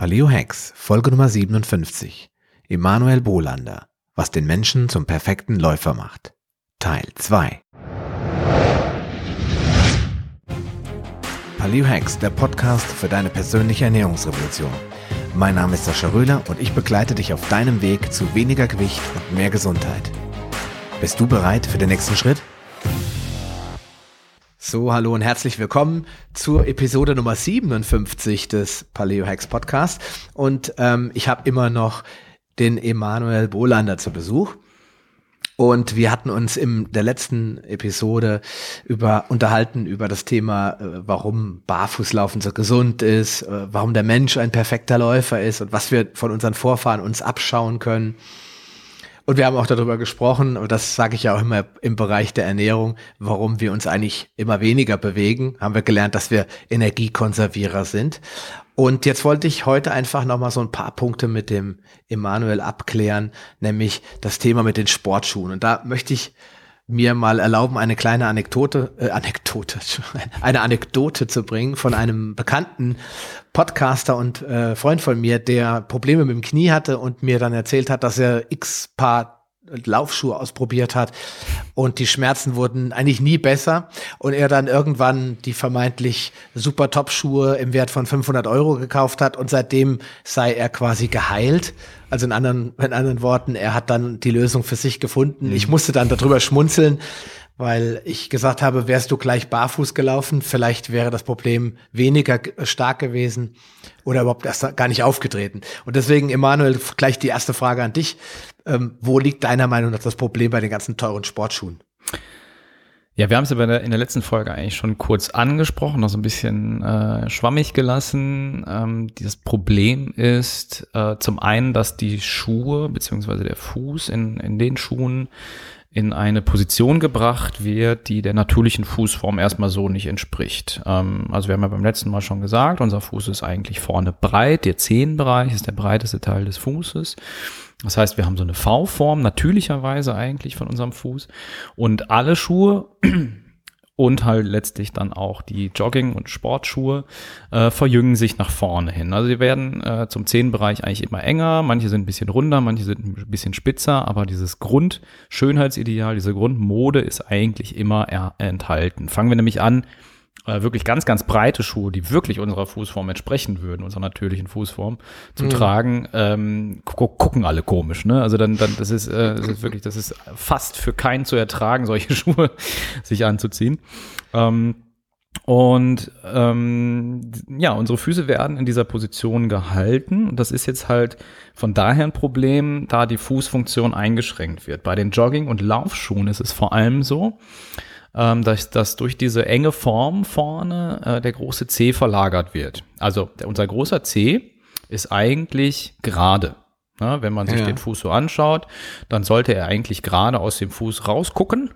Paleo Hacks, Folge Nummer 57. Emanuel Bolander. Was den Menschen zum perfekten Läufer macht. Teil 2. Paleo Hacks, der Podcast für deine persönliche Ernährungsrevolution. Mein Name ist Sascha Röhler und ich begleite dich auf deinem Weg zu weniger Gewicht und mehr Gesundheit. Bist du bereit für den nächsten Schritt? So, hallo und herzlich willkommen zur Episode Nummer 57 des Paleo Hacks Podcast. Und ähm, ich habe immer noch den Emanuel Bolander zu Besuch. Und wir hatten uns in der letzten Episode über unterhalten über das Thema, äh, warum Barfußlaufen so gesund ist, äh, warum der Mensch ein perfekter Läufer ist und was wir von unseren Vorfahren uns abschauen können. Und wir haben auch darüber gesprochen, und das sage ich ja auch immer im Bereich der Ernährung, warum wir uns eigentlich immer weniger bewegen. Haben wir gelernt, dass wir Energiekonservierer sind. Und jetzt wollte ich heute einfach nochmal so ein paar Punkte mit dem Emanuel abklären, nämlich das Thema mit den Sportschuhen. Und da möchte ich mir mal erlauben, eine kleine Anekdote, äh, Anekdote, eine Anekdote zu bringen von einem bekannten Podcaster und äh, Freund von mir, der Probleme mit dem Knie hatte und mir dann erzählt hat, dass er x Paar Laufschuhe ausprobiert hat. Und die Schmerzen wurden eigentlich nie besser. Und er dann irgendwann die vermeintlich super Top-Schuhe im Wert von 500 Euro gekauft hat. Und seitdem sei er quasi geheilt. Also in anderen, in anderen Worten, er hat dann die Lösung für sich gefunden. Mhm. Ich musste dann darüber schmunzeln, weil ich gesagt habe, wärst du gleich barfuß gelaufen, vielleicht wäre das Problem weniger stark gewesen oder überhaupt erst gar nicht aufgetreten. Und deswegen, Emanuel, gleich die erste Frage an dich. Ähm, wo liegt deiner Meinung nach das Problem bei den ganzen teuren Sportschuhen? Ja, wir haben es aber in der letzten Folge eigentlich schon kurz angesprochen, noch so ein bisschen äh, schwammig gelassen. Ähm, dieses Problem ist äh, zum einen, dass die Schuhe beziehungsweise der Fuß in, in den Schuhen in eine Position gebracht wird, die der natürlichen Fußform erstmal so nicht entspricht. Ähm, also wir haben ja beim letzten Mal schon gesagt, unser Fuß ist eigentlich vorne breit, der Zehenbereich ist der breiteste Teil des Fußes. Das heißt, wir haben so eine V-Form, natürlicherweise eigentlich von unserem Fuß. Und alle Schuhe und halt letztlich dann auch die Jogging- und Sportschuhe äh, verjüngen sich nach vorne hin. Also die werden äh, zum Zehenbereich eigentlich immer enger, manche sind ein bisschen runder, manche sind ein bisschen spitzer, aber dieses Grundschönheitsideal, diese Grundmode ist eigentlich immer enthalten. Fangen wir nämlich an äh, wirklich ganz, ganz breite Schuhe, die wirklich unserer Fußform entsprechen würden, unserer natürlichen Fußform, zu mhm. tragen, ähm, gu gucken alle komisch, ne? Also dann, dann, das ist, äh, das ist wirklich, das ist fast für keinen zu ertragen, solche Schuhe sich anzuziehen. Ähm, und ähm, ja, unsere Füße werden in dieser Position gehalten. Und das ist jetzt halt von daher ein Problem, da die Fußfunktion eingeschränkt wird. Bei den Jogging- und Laufschuhen ist es vor allem so, ähm, dass, dass durch diese enge Form vorne äh, der große C verlagert wird. Also der, unser großer C ist eigentlich gerade. Ja, wenn man sich ja. den Fuß so anschaut, dann sollte er eigentlich gerade aus dem Fuß rausgucken.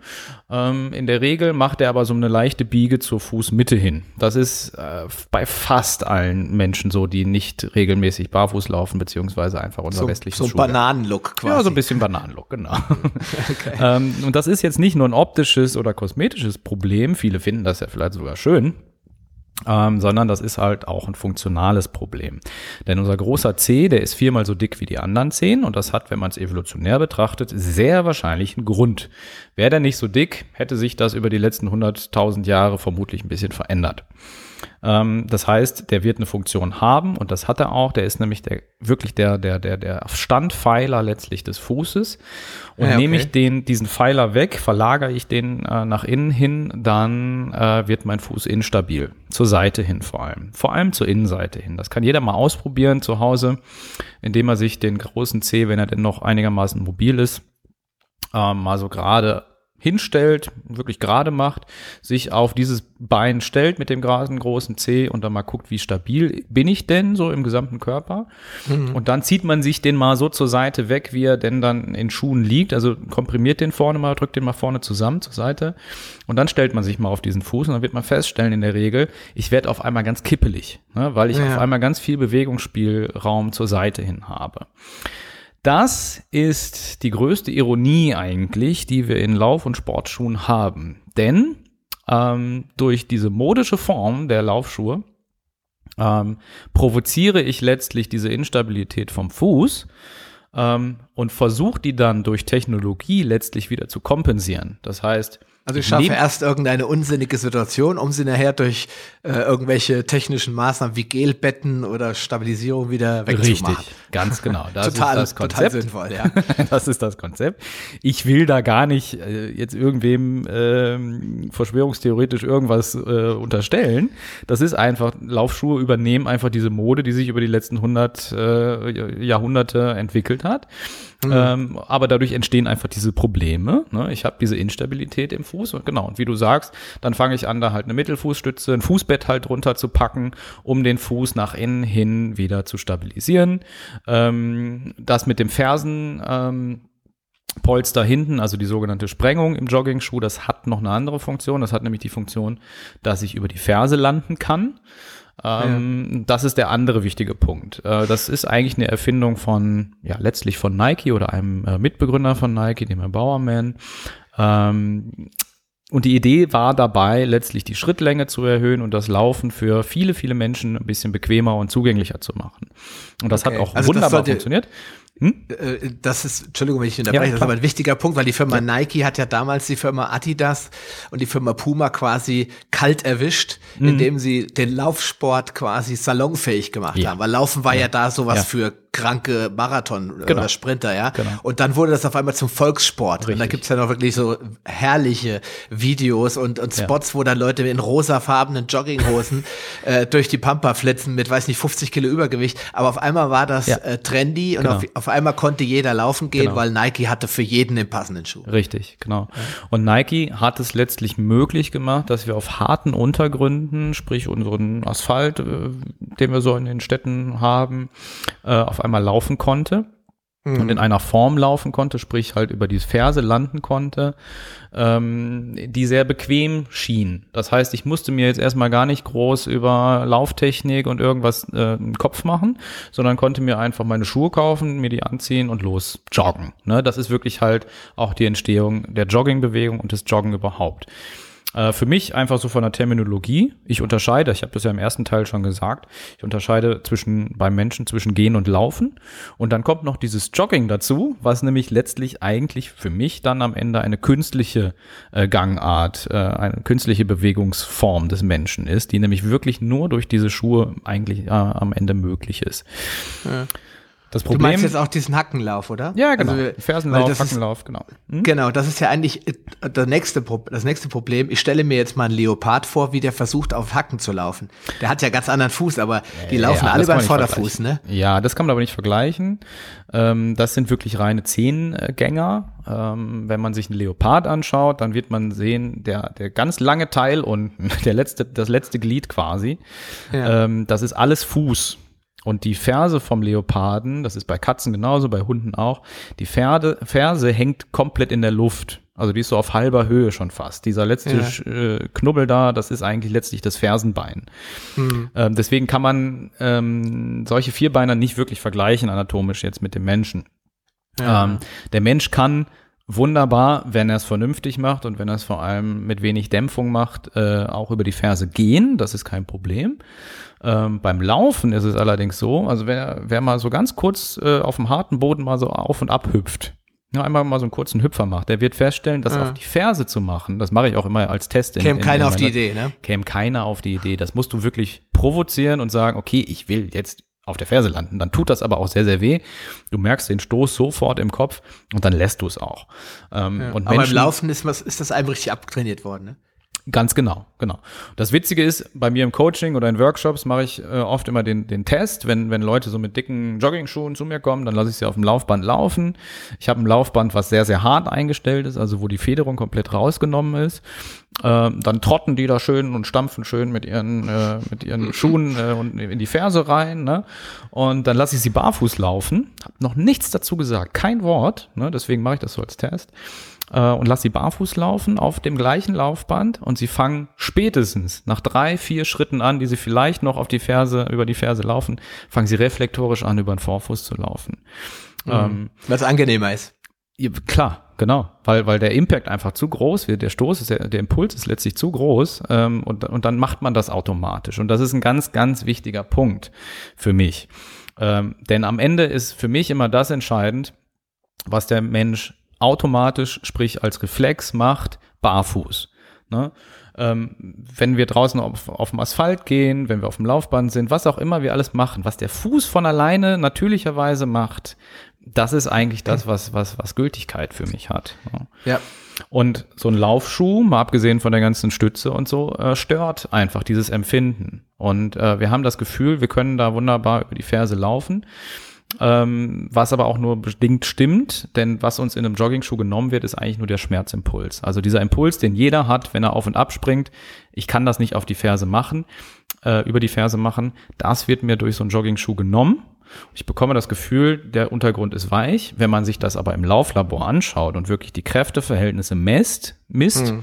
Ähm, in der Regel macht er aber so eine leichte Biege zur Fußmitte hin. Das ist äh, bei fast allen Menschen so, die nicht regelmäßig barfuß laufen, beziehungsweise einfach unser so, westliches So Bananenlook quasi. Ja, so ein bisschen Bananenlook, genau. okay. ähm, und das ist jetzt nicht nur ein optisches oder kosmetisches Problem. Viele finden das ja vielleicht sogar schön ähm, sondern das ist halt auch ein funktionales Problem. Denn unser großer C, der ist viermal so dick wie die anderen Zehen und das hat, wenn man es evolutionär betrachtet, sehr wahrscheinlich einen Grund. Wäre der nicht so dick, hätte sich das über die letzten 100.000 Jahre vermutlich ein bisschen verändert. Ähm, das heißt, der wird eine Funktion haben und das hat er auch. Der ist nämlich der, wirklich der, der, der, der Standpfeiler letztlich des Fußes. Und ja, okay. nehme ich den, diesen Pfeiler weg, verlagere ich den äh, nach innen hin, dann äh, wird mein Fuß instabil. Zur Seite hin vor allem. Vor allem zur Innenseite hin. Das kann jeder mal ausprobieren zu Hause, indem er sich den großen Zeh, wenn er denn noch einigermaßen mobil ist, ähm, mal so gerade hinstellt, wirklich gerade macht, sich auf dieses Bein stellt mit dem geraden großen C und dann mal guckt, wie stabil bin ich denn so im gesamten Körper. Mhm. Und dann zieht man sich den mal so zur Seite weg, wie er denn dann in Schuhen liegt. Also komprimiert den vorne mal, drückt den mal vorne zusammen zur Seite. Und dann stellt man sich mal auf diesen Fuß und dann wird man feststellen in der Regel, ich werde auf einmal ganz kippelig, ne, weil ich ja. auf einmal ganz viel Bewegungsspielraum zur Seite hin habe. Das ist die größte Ironie eigentlich, die wir in Lauf- und Sportschuhen haben. Denn ähm, durch diese modische Form der Laufschuhe ähm, provoziere ich letztlich diese Instabilität vom Fuß ähm, und versuche die dann durch Technologie letztlich wieder zu kompensieren. Das heißt, also ich schaffe erst irgendeine unsinnige Situation, um sie nachher durch äh, irgendwelche technischen Maßnahmen wie Gelbetten oder Stabilisierung wieder wegzumachen. Richtig, ganz genau. Das total, ist das Konzept. Total sinnvoll, ja. das ist das Konzept. Ich will da gar nicht äh, jetzt irgendwem äh, verschwörungstheoretisch irgendwas äh, unterstellen. Das ist einfach, Laufschuhe übernehmen einfach diese Mode, die sich über die letzten 100 äh, Jahrhunderte entwickelt hat. Mhm. Ähm, aber dadurch entstehen einfach diese Probleme. Ne? Ich habe diese Instabilität im Fuß und genau. Und wie du sagst, dann fange ich an, da halt eine Mittelfußstütze, ein Fußbett halt drunter zu packen, um den Fuß nach innen hin wieder zu stabilisieren. Ähm, das mit dem Fersen. Ähm, Polster hinten, also die sogenannte Sprengung im Jogging-Schuh, das hat noch eine andere Funktion. Das hat nämlich die Funktion, dass ich über die Ferse landen kann. Ähm, ja. Das ist der andere wichtige Punkt. Äh, das ist eigentlich eine Erfindung von, ja, letztlich von Nike oder einem äh, Mitbegründer von Nike, dem Herr Bauerman. Ähm, und die Idee war dabei, letztlich die Schrittlänge zu erhöhen und das Laufen für viele, viele Menschen ein bisschen bequemer und zugänglicher zu machen. Und das okay. hat auch also wunderbar funktioniert. Hm? Äh, das ist, Entschuldigung, wenn ich unterbreche, ja, das ist aber ein wichtiger Punkt, weil die Firma ja. Nike hat ja damals die Firma Adidas und die Firma Puma quasi kalt erwischt, mhm. indem sie den Laufsport quasi salonfähig gemacht ja. haben. Weil Laufen war ja, da sowas für kranke Marathon genau. oder Sprinter, ja. Genau. Und dann wurde das auf einmal zum Volkssport. Richtig. Und da gibt's ja noch wirklich so herrliche Videos und, und Spots, wo dann Leute in rosafarbenen Jogginghosen äh, durch die Pampa flitzen mit, weiß nicht, 50 Kilo Übergewicht. Aber auf einmal war das äh, trendy und genau. auf, auf einmal konnte jeder laufen gehen, genau. weil Nike hatte für jeden den passenden Schuh. Richtig, genau. Und Nike hat es letztlich möglich gemacht, dass wir auf harten Untergründen, sprich unseren Asphalt, äh, den wir so in den Städten haben, äh, auf einmal laufen konnte mhm. und in einer Form laufen konnte, sprich halt über die Ferse landen konnte, ähm, die sehr bequem schien. Das heißt, ich musste mir jetzt erstmal gar nicht groß über Lauftechnik und irgendwas äh, einen Kopf machen, sondern konnte mir einfach meine Schuhe kaufen, mir die anziehen und los joggen. Ne? Das ist wirklich halt auch die Entstehung der Joggingbewegung und des Joggen überhaupt. Äh, für mich einfach so von der Terminologie. Ich unterscheide, ich habe das ja im ersten Teil schon gesagt, ich unterscheide zwischen beim Menschen zwischen Gehen und Laufen. Und dann kommt noch dieses Jogging dazu, was nämlich letztlich eigentlich für mich dann am Ende eine künstliche äh, Gangart, äh, eine künstliche Bewegungsform des Menschen ist, die nämlich wirklich nur durch diese Schuhe eigentlich äh, am Ende möglich ist. Ja. Das Problem, du meinst jetzt auch diesen Hackenlauf, oder? Ja, genau. Also, Fersenlauf, Hackenlauf, ist, genau. Hm? Genau, das ist ja eigentlich äh, das nächste, das nächste Problem. Ich stelle mir jetzt mal einen Leopard vor, wie der versucht, auf Hacken zu laufen. Der hat ja ganz anderen Fuß, aber die ja, laufen ja, alle beim Vorderfuß, ne? Ja, das kann man aber nicht vergleichen. Ähm, das sind wirklich reine Zehengänger. Ähm, wenn man sich einen Leopard anschaut, dann wird man sehen, der, der ganz lange Teil unten, der letzte, das letzte Glied quasi, ja. ähm, das ist alles Fuß. Und die Ferse vom Leoparden, das ist bei Katzen genauso, bei Hunden auch, die Pferde, Ferse hängt komplett in der Luft. Also die ist so auf halber Höhe schon fast. Dieser letzte ja. äh, Knubbel da, das ist eigentlich letztlich das Fersenbein. Mhm. Ähm, deswegen kann man ähm, solche Vierbeiner nicht wirklich vergleichen anatomisch jetzt mit dem Menschen. Ja. Ähm, der Mensch kann wunderbar, wenn er es vernünftig macht und wenn er es vor allem mit wenig Dämpfung macht, äh, auch über die Ferse gehen. Das ist kein Problem. Ähm, beim Laufen ist es allerdings so, also wer, wer mal so ganz kurz äh, auf dem harten Boden mal so auf und ab hüpft, ja, einmal mal so einen kurzen Hüpfer macht, der wird feststellen, das ja. auf die Ferse zu machen, das mache ich auch immer als Test. In, käme in, keiner in auf die Idee, ne? Käme keiner auf die Idee. Das musst du wirklich provozieren und sagen, okay, ich will jetzt auf der Ferse landen. Dann tut das aber auch sehr, sehr weh. Du merkst den Stoß sofort im Kopf und dann lässt du es auch. Ähm, ja. und aber beim Laufen ist, ist das einem richtig abtrainiert worden, ne? Ganz genau, genau. Das Witzige ist, bei mir im Coaching oder in Workshops mache ich äh, oft immer den, den Test, wenn, wenn Leute so mit dicken Jogging-Schuhen zu mir kommen, dann lasse ich sie auf dem Laufband laufen. Ich habe ein Laufband, was sehr, sehr hart eingestellt ist, also wo die Federung komplett rausgenommen ist. Ähm, dann trotten die da schön und stampfen schön mit ihren, äh, mit ihren Schuhen äh, und in die Ferse rein. Ne? Und dann lasse ich sie barfuß laufen. Hab noch nichts dazu gesagt, kein Wort. Ne? Deswegen mache ich das so als Test äh, und lass sie barfuß laufen auf dem gleichen Laufband und sie fangen spätestens nach drei, vier Schritten an, die sie vielleicht noch auf die Ferse, über die Ferse laufen, fangen sie reflektorisch an, über den Vorfuß zu laufen. Mhm. Ähm, Was angenehmer ist. Ja, klar, genau, weil, weil der Impact einfach zu groß wird, der Stoß ist, der, der Impuls ist letztlich zu groß ähm, und, und dann macht man das automatisch. Und das ist ein ganz, ganz wichtiger Punkt für mich. Ähm, denn am Ende ist für mich immer das entscheidend, was der Mensch automatisch, sprich als Reflex macht, barfuß. Ne? Ähm, wenn wir draußen auf, auf dem Asphalt gehen, wenn wir auf dem Laufband sind, was auch immer wir alles machen, was der Fuß von alleine natürlicherweise macht, das ist eigentlich das, was, was, was Gültigkeit für mich hat. Ne? Ja. Und so ein Laufschuh, mal abgesehen von der ganzen Stütze und so, äh, stört einfach dieses Empfinden. Und äh, wir haben das Gefühl, wir können da wunderbar über die Ferse laufen. Ähm, was aber auch nur bedingt stimmt, denn was uns in einem Joggingschuh genommen wird, ist eigentlich nur der Schmerzimpuls. Also dieser Impuls, den jeder hat, wenn er auf und ab springt, ich kann das nicht auf die Ferse machen, äh, über die Ferse machen, das wird mir durch so einen Joggingschuh genommen ich bekomme das Gefühl, der Untergrund ist weich. Wenn man sich das aber im Lauflabor anschaut und wirklich die Kräfteverhältnisse misst, misst, mhm.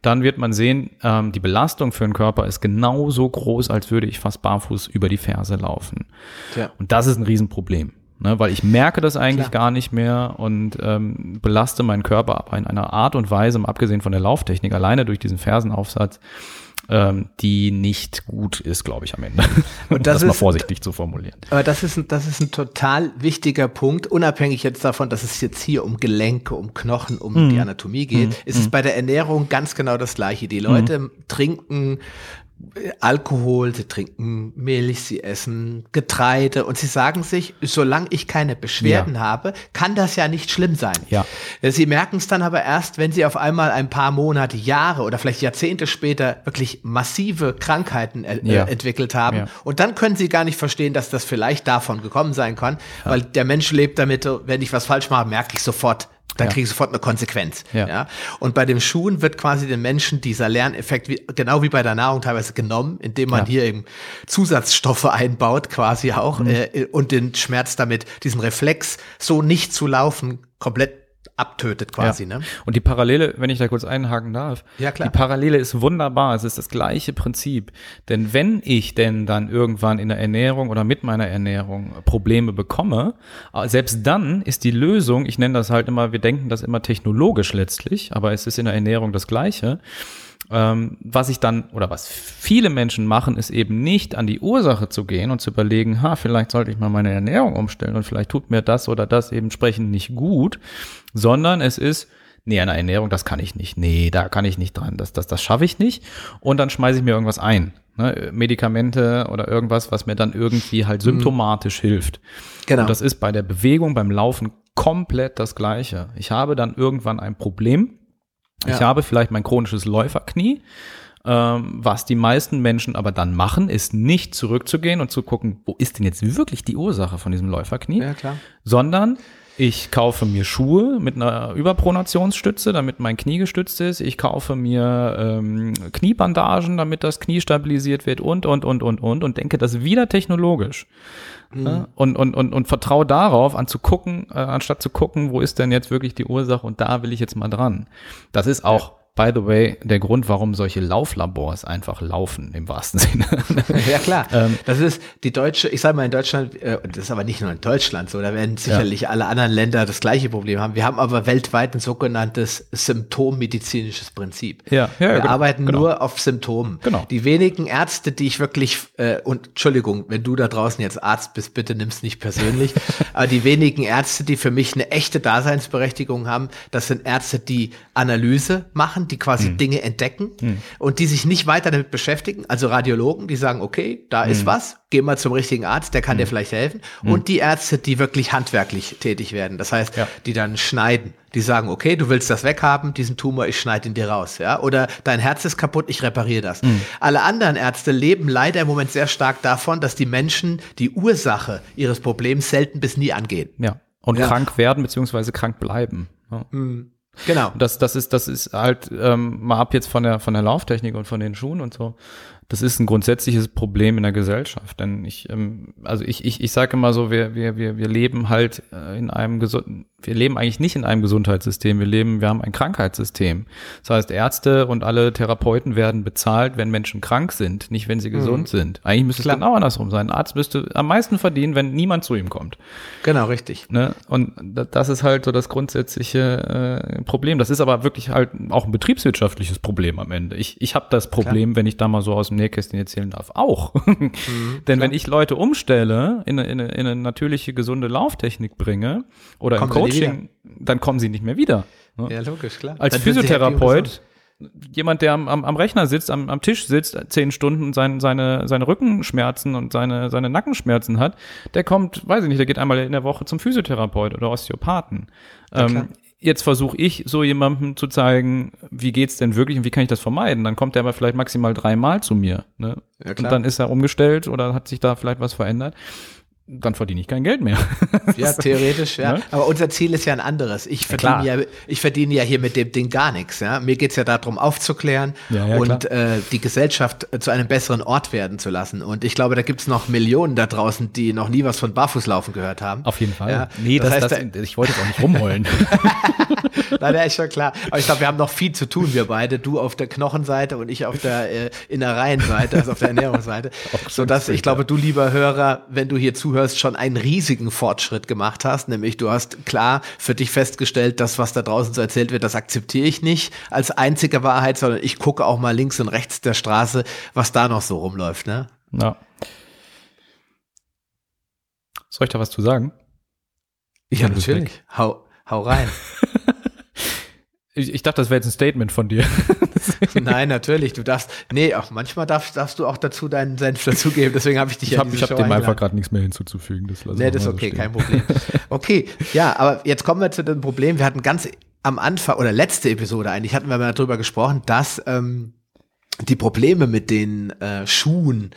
dann wird man sehen, ähm, die Belastung für den Körper ist genauso groß, als würde ich fast barfuß über die Ferse laufen. Ja. Und das ist ein Riesenproblem. Ne, weil ich merke das eigentlich Klar. gar nicht mehr und ähm, belaste meinen Körper aber in einer Art und Weise, mal abgesehen von der Lauftechnik, alleine durch diesen Fersenaufsatz, ähm, die nicht gut ist, glaube ich, am Ende. Und das, das ist, mal vorsichtig zu formulieren. Aber das ist, ein, das ist ein total wichtiger Punkt, unabhängig jetzt davon, dass es jetzt hier um Gelenke, um Knochen, um mm. die Anatomie geht, mm. ist es mhm. bei der Ernährung ganz genau das Gleiche. Die Leute mm. trinken Alkohol, sie trinken Milch, sie essen Getreide und sie sagen sich, solange ich keine Beschwerden ja. habe, kann das ja nicht schlimm sein. Ja. Sie merken es dann aber erst, wenn sie auf einmal ein paar Monate, Jahre oder vielleicht Jahrzehnte später wirklich massive Krankheiten äh, ja. entwickelt haben. Ja. Und dann können sie gar nicht verstehen, dass das vielleicht davon gekommen sein kann, weil der Mensch lebt damit, wenn ich was falsch mache, merke ich sofort, dann ja. kriege ich sofort eine Konsequenz. Ja. ja. Und bei den Schuhen wird quasi den Menschen dieser Lerneffekt, wie, genau wie bei der Nahrung teilweise genommen, indem man ja. hier eben Zusatzstoffe einbaut, quasi auch, mhm. äh, und den Schmerz damit, diesen Reflex, so nicht zu laufen, komplett abtötet quasi. Ja. Ne? Und die Parallele, wenn ich da kurz einhaken darf, ja, klar. die Parallele ist wunderbar. Es ist das gleiche Prinzip. Denn wenn ich denn dann irgendwann in der Ernährung oder mit meiner Ernährung Probleme bekomme, äh, selbst dann ist die Lösung, ich nenne das halt immer, wir denken das immer technologisch letztlich, aber es ist in der Ernährung das Gleiche. Ähm, was ich dann oder was viele Menschen machen, ist eben nicht an die Ursache zu gehen und zu überlegen, ha, vielleicht sollte ich mal meine Ernährung umstellen und vielleicht tut mir das oder das eben entsprechend nicht gut, sondern es ist, nee, eine Ernährung, das kann ich nicht, nee, da kann ich nicht dran, das, das, das schaffe ich nicht und dann schmeiße ich mir irgendwas ein. Ne, Medikamente oder irgendwas, was mir dann irgendwie halt mhm. symptomatisch mhm. hilft. Genau. Und das ist bei der Bewegung, beim Laufen komplett das Gleiche. Ich habe dann irgendwann ein Problem, ich habe vielleicht mein chronisches Läuferknie. Ähm, was die meisten Menschen aber dann machen, ist nicht zurückzugehen und zu gucken, wo ist denn jetzt wirklich die Ursache von diesem Läuferknie, ja, klar. sondern ich kaufe mir Schuhe mit einer Überpronationsstütze, damit mein Knie gestützt ist. Ich kaufe mir ähm, Kniebandagen, damit das Knie stabilisiert wird und, und, und, und, und und denke das wieder technologisch. Mhm. Ja, und, und, und, und vertraue darauf, an zu gucken, äh, anstatt zu gucken, wo ist denn jetzt wirklich die Ursache und da will ich jetzt mal dran. Das ist auch by the way, der Grund, warum solche Lauflabors einfach laufen, im wahrsten Sinne. ja, klar. Ähm, das ist die deutsche, ich sage mal in Deutschland, äh, das ist aber nicht nur in Deutschland so, da werden sicherlich ja. alle anderen Länder das gleiche Problem haben. Wir haben aber weltweit ein sogenanntes symptommedizinisches Prinzip. Ja, ja Wir genau, arbeiten genau. nur auf Symptomen. Genau. Die wenigen Ärzte, die ich wirklich, äh, und Entschuldigung, wenn du da draußen jetzt Arzt bist, bitte nimm's nicht persönlich, aber die wenigen Ärzte, die für mich eine echte Daseinsberechtigung haben, das sind Ärzte, die Analyse machen, machen, die quasi mhm. Dinge entdecken mhm. und die sich nicht weiter damit beschäftigen. Also Radiologen, die sagen, okay, da ist hm. was, geh mal zum richtigen Arzt, der kann dir hm. vielleicht helfen. Hm. Und die Ärzte, die wirklich handwerklich tätig werden. Das heißt, ja. die dann schneiden. Die sagen, okay, du willst das weghaben, diesen Tumor, ich schneide ihn dir raus, ja. Oder dein Herz ist kaputt, ich repariere das. Alle anderen Ärzte leben leider im Moment sehr stark davon, dass die Menschen die Ursache ihres Problems selten bis nie angehen. Ja. Und ja. krank werden beziehungsweise krank bleiben. Ja. Genau. Das, das ist, das ist halt, ähm, mal ab jetzt von der, von der Lauftechnik und von den Schuhen und so. das ist ein grundsätzliches Problem in der Gesellschaft. Denn ich, ähm, also ich, ich, ich sage immer so, wir, wir, wir, wir leben halt äh, in einem gesunden, wir leben eigentlich nicht in einem Gesundheitssystem, wir leben, wir haben ein Krankheitssystem. Das heißt, Ärzte und alle Therapeuten werden bezahlt, wenn Menschen krank sind, nicht wenn sie mhm. gesund sind. Eigentlich müsste Klar. es genau andersrum sein. Ein Arzt müsste am meisten verdienen, wenn niemand zu ihm kommt. Genau, richtig. Ne? Und das ist halt so das grundsätzliche äh, Problem. Das ist aber wirklich halt auch ein betriebswirtschaftliches Problem am Ende. Ich, ich habe das Problem, Klar. wenn ich da mal so aus dem Nähkästchen erzählen darf, auch. Mhm, Denn wenn ich Leute umstelle, in eine, in, eine, in eine natürliche, gesunde Lauftechnik bringe oder Kommen im Coaching, dann kommen sie nicht mehr wieder. Ne? Ja, logisch, klar. Als dann Physiotherapeut jemand, der am, am, am Rechner sitzt, am, am Tisch sitzt, zehn Stunden sein, seine, seine Rückenschmerzen und seine, seine Nackenschmerzen hat, der kommt, weiß ich nicht, der geht einmal in der Woche zum Physiotherapeut oder Osteopathen. Ja, ähm, jetzt versuche ich so jemandem zu zeigen, wie geht's denn wirklich und wie kann ich das vermeiden? Dann kommt er aber vielleicht maximal dreimal zu mir. Ne? Ja, und dann ist er umgestellt oder hat sich da vielleicht was verändert dann verdiene ich kein Geld mehr. ja, theoretisch, ja. Ne? Aber unser Ziel ist ja ein anderes. Ich verdiene ja, ja, ich verdiene ja hier mit dem Ding gar nichts. Ja? Mir geht's ja darum, aufzuklären ja, und äh, die Gesellschaft zu einem besseren Ort werden zu lassen. Und ich glaube, da gibt's noch Millionen da draußen, die noch nie was von Barfußlaufen gehört haben. Auf jeden Fall. Nee, das, das heißt, das, ich wollte jetzt auch nicht rumheulen. Nein, ja, ist schon klar. Aber ich glaube, wir haben noch viel zu tun, wir beide. Du auf der Knochenseite und ich auf der äh, Innereienseite, also auf der Ernährungsseite. Sodass ich glaube, du lieber Hörer, wenn du hier zuhörst, zuhörst, schon einen riesigen Fortschritt gemacht hast. Nämlich du hast klar für dich festgestellt, das, was da draußen so erzählt wird, das akzeptiere ich nicht als einzige Wahrheit, sondern ich gucke auch mal links und rechts der Straße, was da noch so rumläuft. Ne? Ja. Soll ich da was zu sagen? Ja, natürlich. Hau, hau rein. Ich, ich dachte, das wäre jetzt ein Statement von dir. Nein, natürlich. Du darfst, nee, auch manchmal darfst, darfst du auch dazu deinen Senf dazugeben. Deswegen habe ich dich ich hab, Ich habe dem einfach gerade nichts mehr hinzuzufügen. Das nee, das ist okay, so kein Problem. Okay, ja, aber jetzt kommen wir zu dem Problem. Wir hatten ganz am Anfang oder letzte Episode eigentlich hatten wir mal darüber gesprochen, dass ähm, die Probleme mit den äh, Schuhen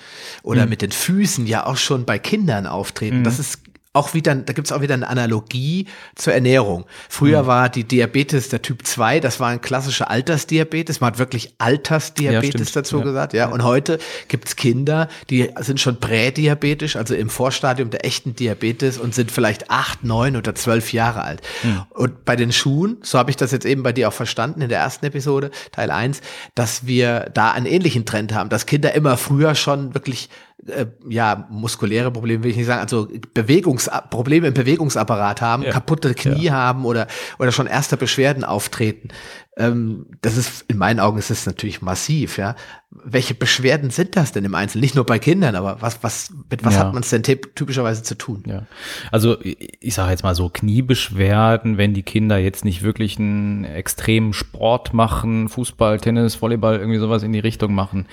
oder mhm. mit den Füßen ja auch schon bei Kindern auftreten. Mhm. Das ist auch wieder, da gibt's auch wieder eine Analogie zur Ernährung. Früher mhm. war die Diabetes der Typ 2, das war ein klassischer Altersdiabetes. Man hat wirklich Altersdiabetes ja, dazu ja. gesagt, ja. Und heute gibt's Kinder, die sind schon prädiabetisch, also im Vorstadium der echten Diabetes und sind vielleicht acht, neun oder zwölf Jahre alt. Mhm. Und bei den Schuhen, so habe ich das jetzt eben bei dir auch verstanden in der ersten Episode, Teil 1, dass wir da einen ähnlichen Trend haben, dass Kinder immer früher schon wirklich äh, ja, muskuläre Probleme will ich nicht sagen, also Bewegungs Probleme im Bewegungsapparat haben, ja. kaputte Knie ja. haben oder, oder schon erste Beschwerden auftreten. Ähm, das ist, in meinen Augen ist es natürlich massiv, ja. Welche Beschwerden sind das denn im Einzelnen? Nicht nur bei Kindern, aber was, was, mit was ja. hat man es denn typischerweise zu tun? Ja. Also, ich sage jetzt mal so, Kniebeschwerden, wenn die Kinder jetzt nicht wirklich einen extremen Sport machen, Fußball, Tennis, Volleyball, irgendwie sowas in die Richtung machen,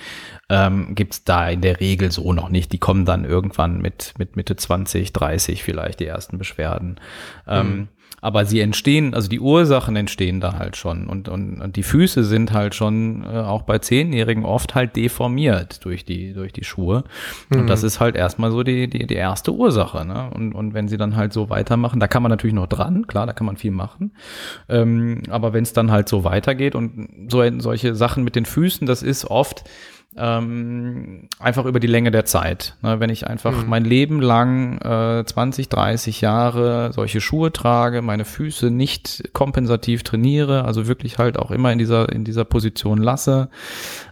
ähm, gibt da in der Regel so noch nicht. Die kommen dann irgendwann mit, mit Mitte 20, 30 vielleicht die ersten Beschwerden. Ähm, mhm. Aber sie entstehen, also die Ursachen entstehen da halt schon. Und, und, und die Füße sind halt schon äh, auch bei Zehnjährigen oft halt deformiert durch die, durch die Schuhe. Mhm. Und das ist halt erstmal so die, die, die erste Ursache. Ne? Und, und wenn sie dann halt so weitermachen, da kann man natürlich noch dran, klar, da kann man viel machen. Ähm, aber wenn es dann halt so weitergeht und so solche Sachen mit den Füßen, das ist oft, ähm, einfach über die Länge der Zeit. Ne, wenn ich einfach mhm. mein Leben lang äh, 20, 30 Jahre solche Schuhe trage, meine Füße nicht kompensativ trainiere, also wirklich halt auch immer in dieser, in dieser Position lasse,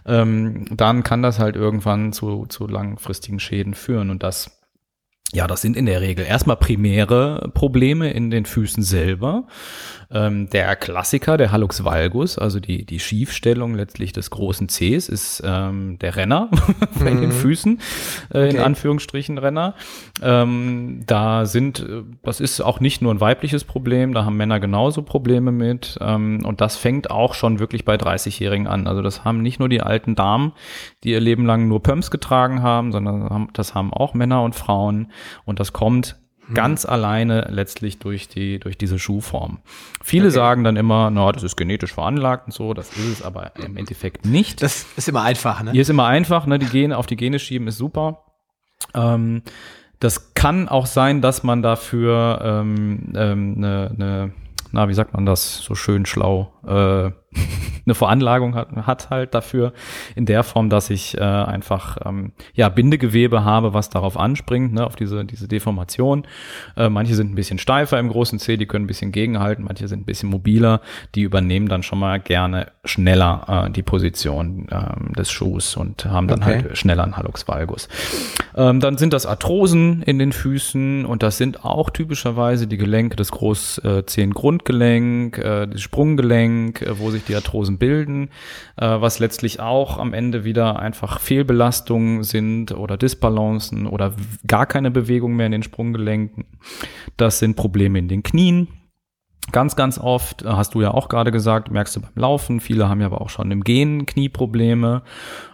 ähm, dann kann das halt irgendwann zu, zu langfristigen Schäden führen. Und das ja, das sind in der Regel erstmal primäre Probleme in den Füßen selber. Ähm, der Klassiker, der Hallux valgus, also die, die Schiefstellung letztlich des großen Cs, ist ähm, der Renner bei mhm. den Füßen, äh, in Anführungsstrichen Renner. Ähm, da sind, äh, das ist auch nicht nur ein weibliches Problem, da haben Männer genauso Probleme mit. Ähm, und das fängt auch schon wirklich bei 30-Jährigen an. Also das haben nicht nur die alten Damen, die ihr Leben lang nur Pumps getragen haben, sondern das haben auch Männer und Frauen. Und das kommt hm. ganz alleine letztlich durch die durch diese Schuhform. Viele okay. sagen dann immer, na, das ist genetisch veranlagt und so, das ist es aber im Endeffekt nicht. Das ist immer einfach, ne? Hier ist immer einfach, ne? Die Gene auf die Gene schieben ist super. Ähm, das kann auch sein, dass man dafür ähm, ähm, ne, ne, na, wie sagt man das so schön schlau, äh, eine Veranlagung hat, hat halt dafür in der Form, dass ich äh, einfach ähm, ja Bindegewebe habe, was darauf anspringt, ne, auf diese diese Deformation. Äh, manche sind ein bisschen steifer im großen C, die können ein bisschen gegenhalten, manche sind ein bisschen mobiler, die übernehmen dann schon mal gerne schneller äh, die Position ähm, des Schuhs und haben dann okay. halt schneller einen Hallux valgus. Ähm, dann sind das Arthrosen in den Füßen und das sind auch typischerweise die Gelenke des Großzehengrundgelenk, äh, das Sprunggelenk, äh, wo sich die Arthrosen bilden, äh, was letztlich auch am Ende wieder einfach Fehlbelastungen sind oder Disbalancen oder gar keine Bewegung mehr in den Sprunggelenken. Das sind Probleme in den Knien. Ganz, ganz oft, äh, hast du ja auch gerade gesagt, merkst du beim Laufen, viele haben ja aber auch schon im Gehen Knieprobleme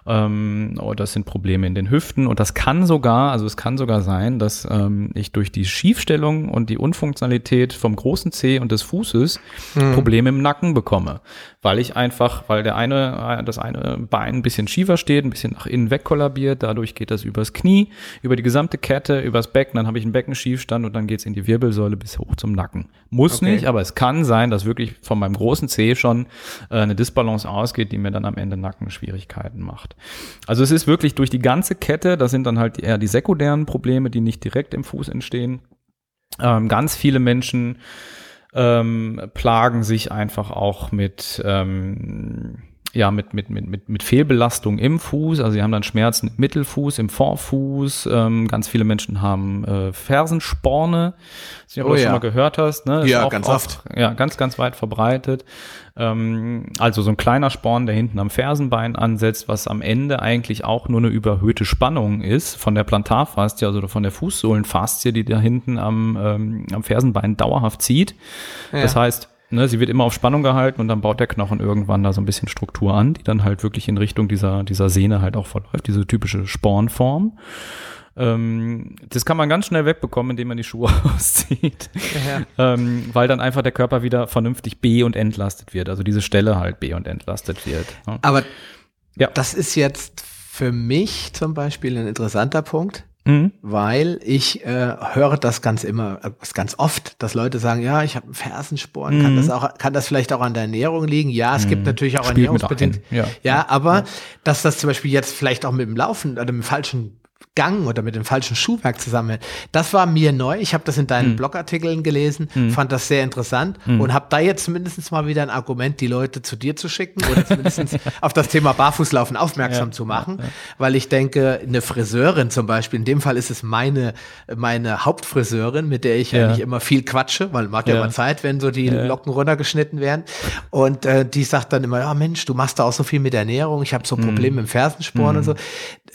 ähm, oder das sind Probleme in den Hüften und das kann sogar, also es kann sogar sein, dass ähm, ich durch die Schiefstellung und die Unfunktionalität vom großen Zeh und des Fußes mhm. Probleme im Nacken bekomme, weil ich einfach, weil der eine, das eine Bein ein bisschen schiefer steht, ein bisschen nach innen weg kollabiert, dadurch geht das übers Knie, über die gesamte Kette, übers Becken, dann habe ich einen Beckenschiefstand und dann geht's in die Wirbelsäule bis hoch zum Nacken. Muss okay. nicht, aber es kann sein, dass wirklich von meinem großen Zeh schon äh, eine Disbalance ausgeht, die mir dann am Ende Nackenschwierigkeiten macht. Also es ist wirklich durch die ganze Kette, das sind dann halt eher die sekundären Probleme, die nicht direkt im Fuß entstehen. Ähm, ganz viele Menschen ähm, plagen sich einfach auch mit ähm, ja, mit, mit, mit, mit, mit Fehlbelastung im Fuß. Also sie haben dann Schmerzen im Mittelfuß, im Vorfuß. Ähm, ganz viele Menschen haben äh, Fersensporne. Das du oh, ja. schon mal gehört hast. Ne? ja, auch, ganz oft. ja, ganz, ganz weit verbreitet. Ähm, also so ein kleiner Sporn, der hinten am Fersenbein ansetzt, was am Ende eigentlich auch nur eine überhöhte Spannung ist von der Plantarfaszie, also von der Fußsohlenfaszie, die da hinten am, ähm, am Fersenbein dauerhaft zieht. Ja. Das heißt, Ne, sie wird immer auf Spannung gehalten und dann baut der Knochen irgendwann da so ein bisschen Struktur an, die dann halt wirklich in Richtung dieser, dieser Sehne halt auch verläuft, diese typische Spornform. Ähm, das kann man ganz schnell wegbekommen, indem man die Schuhe auszieht, ja. ähm, weil dann einfach der Körper wieder vernünftig B- und entlastet wird, also diese Stelle halt B- und entlastet wird. Ja. Aber ja. das ist jetzt für mich zum Beispiel ein interessanter Punkt, Mhm. Weil ich äh, höre das ganz immer, äh, ganz oft, dass Leute sagen, ja, ich habe einen Fersensporn, mhm. kann das auch, kann das vielleicht auch an der Ernährung liegen? Ja, es mhm. gibt natürlich auch Spielt ernährungsbedingt. Ja. ja, aber ja. dass das zum Beispiel jetzt vielleicht auch mit dem Laufen oder mit dem falschen Gang oder mit dem falschen Schuhwerk zusammenhält. Das war mir neu. Ich habe das in deinen hm. Blogartikeln gelesen, hm. fand das sehr interessant hm. und habe da jetzt zumindest mal wieder ein Argument, die Leute zu dir zu schicken oder zumindest auf das Thema Barfußlaufen aufmerksam ja, zu machen, ja, ja. weil ich denke, eine Friseurin zum Beispiel, in dem Fall ist es meine, meine Hauptfriseurin, mit der ich eigentlich immer viel quatsche, weil mag ja, immer Zeit, wenn so die Locken runtergeschnitten werden und äh, die sagt dann immer, ja Mensch, du machst da auch so viel mit Ernährung, ich habe so Probleme im Fersensporn und so.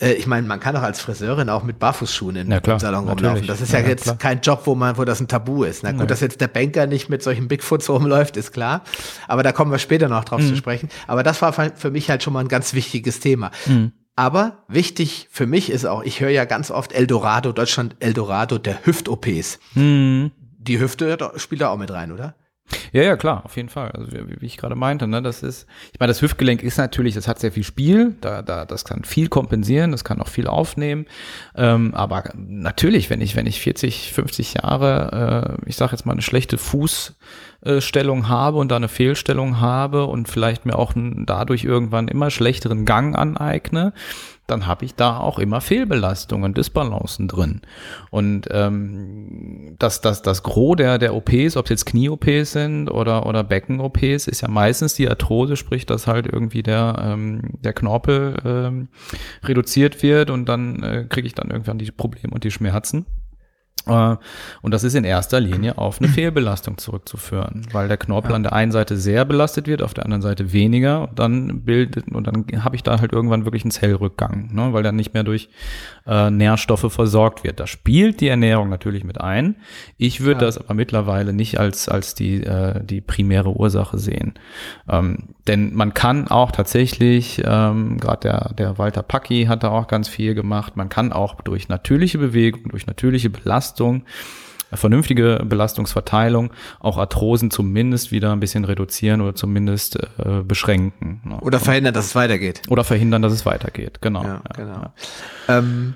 Äh, ich meine, man kann doch als Friseurin auch mit Barfußschuhen in, ja, klar, im Salon rumlaufen. Das ist ja, ja jetzt klar. kein Job, wo man, wo das ein Tabu ist. Na gut, ja. dass jetzt der Banker nicht mit solchen Bigfoots rumläuft, ist klar. Aber da kommen wir später noch drauf mhm. zu sprechen. Aber das war für mich halt schon mal ein ganz wichtiges Thema. Mhm. Aber wichtig für mich ist auch, ich höre ja ganz oft Eldorado, Deutschland Eldorado der Hüft-OPs. Mhm. Die Hüfte spielt da auch mit rein, oder? Ja, ja, klar, auf jeden Fall. Also wie, wie ich gerade meinte, ne, das ist, ich meine, das Hüftgelenk ist natürlich, das hat sehr viel Spiel, da, da, das kann viel kompensieren, das kann auch viel aufnehmen. Ähm, aber natürlich, wenn ich, wenn ich 40, 50 Jahre, äh, ich sage jetzt mal, eine schlechte Fußstellung habe und da eine Fehlstellung habe und vielleicht mir auch dadurch irgendwann immer schlechteren Gang aneigne, dann habe ich da auch immer Fehlbelastungen, Disbalancen drin. Und ähm, das, das, das Gros der, der OPs, ob es jetzt Knie-OPs sind oder, oder Becken-OPs, ist ja meistens die Arthrose, sprich, dass halt irgendwie der, ähm, der Knorpel ähm, reduziert wird und dann äh, kriege ich dann irgendwann die Probleme und die Schmerzen. Äh, und das ist in erster Linie auf eine Fehlbelastung zurückzuführen, weil der Knorpel ja. an der einen Seite sehr belastet wird, auf der anderen Seite weniger. Und dann bildet und dann habe ich da halt irgendwann wirklich einen Zellrückgang, ne, weil dann nicht mehr durch äh, Nährstoffe versorgt wird. Da spielt die Ernährung natürlich mit ein. Ich würde ja. das aber mittlerweile nicht als als die äh, die primäre Ursache sehen, ähm, denn man kann auch tatsächlich, ähm, gerade der der Walter Packi hat da auch ganz viel gemacht. Man kann auch durch natürliche Bewegung, durch natürliche Belastung Belastung, vernünftige Belastungsverteilung, auch Arthrosen zumindest wieder ein bisschen reduzieren oder zumindest äh, beschränken. Ne? Oder verhindern, dass es weitergeht. Oder verhindern, dass es weitergeht, genau. Ja, ja genau. Ja. Ähm,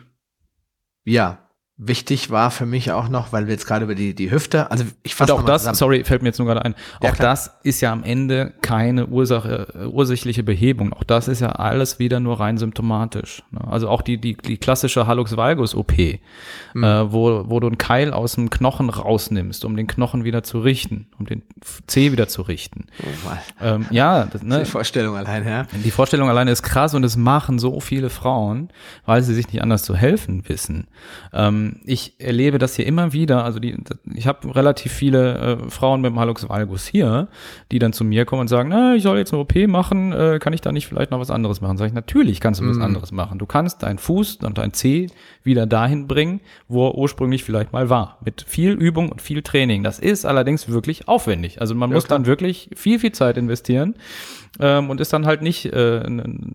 ja. Wichtig war für mich auch noch, weil wir jetzt gerade über die, die Hüfte, also ich fasse Und auch das, zusammen. sorry, fällt mir jetzt nur gerade ein, ja, auch klar. das ist ja am Ende keine Ursache, äh, ursächliche Behebung. Auch das ist ja alles wieder nur rein symptomatisch. Ne? Also auch die, die, die klassische Hallux valgus OP, mhm. äh, wo, wo du einen Keil aus dem Knochen rausnimmst, um den Knochen wieder zu richten, um den C wieder zu richten. Oh, ähm, ja, das, ne? Die Vorstellung allein, ja. Die Vorstellung alleine ist krass und es machen so viele Frauen, weil sie sich nicht anders zu helfen wissen. Ähm, ich erlebe das hier immer wieder. Also die, ich habe relativ viele äh, Frauen mit dem Hallux valgus hier, die dann zu mir kommen und sagen, na, ich soll jetzt eine OP machen, äh, kann ich da nicht vielleicht noch was anderes machen? Sag ich, natürlich kannst du mhm. was anderes machen. Du kannst deinen Fuß und dein Zeh wieder dahin bringen, wo er ursprünglich vielleicht mal war. Mit viel Übung und viel Training. Das ist allerdings wirklich aufwendig. Also man ja, muss klar. dann wirklich viel, viel Zeit investieren ähm, und ist dann halt nicht äh,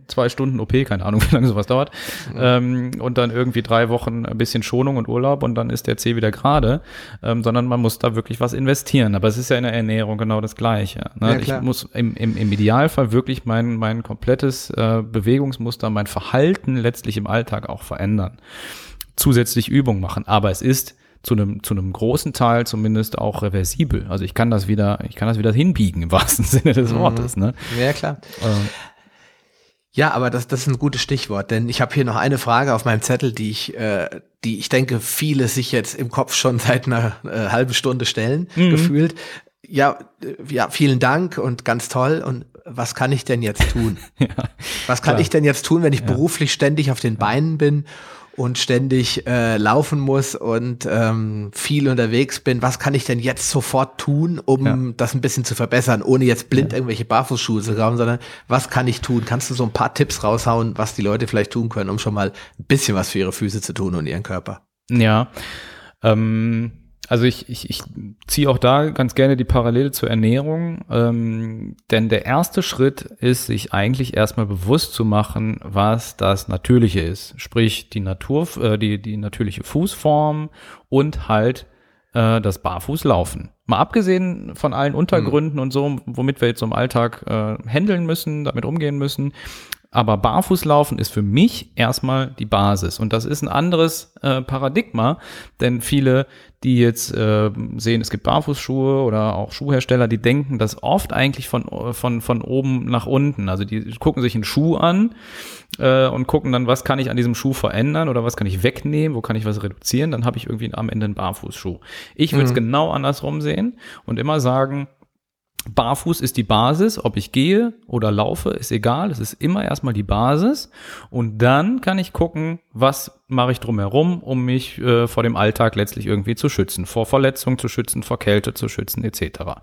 zwei Stunden OP, keine Ahnung, wie lange sowas dauert, mhm. ähm, und dann irgendwie drei Wochen ein bisschen Schonung und Urlaub und dann ist der C wieder gerade, ähm, sondern man muss da wirklich was investieren. Aber es ist ja in der Ernährung genau das Gleiche. Ne? Ja, ich muss im, im, im Idealfall wirklich mein, mein komplettes äh, Bewegungsmuster, mein Verhalten letztlich im Alltag auch verändern. Zusätzlich Übung machen. Aber es ist zu einem, zu einem großen Teil zumindest auch reversibel. Also ich kann das wieder, ich kann das wieder hinbiegen im wahrsten Sinne des mhm. Wortes. Ne? Ja, klar. Ähm. Ja, aber das, das ist ein gutes Stichwort, denn ich habe hier noch eine Frage auf meinem Zettel, die ich, äh, die ich denke, viele sich jetzt im Kopf schon seit einer äh, halben Stunde stellen, mhm. gefühlt. Ja, äh, ja, vielen Dank und ganz toll. Und was kann ich denn jetzt tun? ja, was kann klar. ich denn jetzt tun, wenn ich ja. beruflich ständig auf den Beinen bin und ständig äh, laufen muss und ähm, viel unterwegs bin, was kann ich denn jetzt sofort tun, um ja. das ein bisschen zu verbessern, ohne jetzt blind ja. irgendwelche Barfußschuhe zu haben, sondern was kann ich tun? Kannst du so ein paar Tipps raushauen, was die Leute vielleicht tun können, um schon mal ein bisschen was für ihre Füße zu tun und ihren Körper? Ja. Ähm also ich, ich, ich ziehe auch da ganz gerne die Parallele zur Ernährung, ähm, denn der erste Schritt ist, sich eigentlich erstmal bewusst zu machen, was das Natürliche ist. Sprich die Natur, äh, die, die natürliche Fußform und halt äh, das Barfußlaufen. Mal abgesehen von allen Untergründen mhm. und so, womit wir jetzt so im Alltag äh, handeln müssen, damit umgehen müssen, aber Barfußlaufen ist für mich erstmal die Basis. Und das ist ein anderes äh, Paradigma, denn viele, die jetzt äh, sehen, es gibt Barfußschuhe oder auch Schuhhersteller, die denken das oft eigentlich von, von, von oben nach unten. Also die gucken sich einen Schuh an äh, und gucken dann, was kann ich an diesem Schuh verändern oder was kann ich wegnehmen, wo kann ich was reduzieren, dann habe ich irgendwie am Ende einen Barfußschuh. Ich würde es mhm. genau andersrum sehen und immer sagen, Barfuß ist die Basis, ob ich gehe oder laufe, ist egal. Es ist immer erstmal die Basis. Und dann kann ich gucken, was mache ich drumherum, um mich äh, vor dem Alltag letztlich irgendwie zu schützen, vor Verletzungen zu schützen, vor Kälte zu schützen, etc.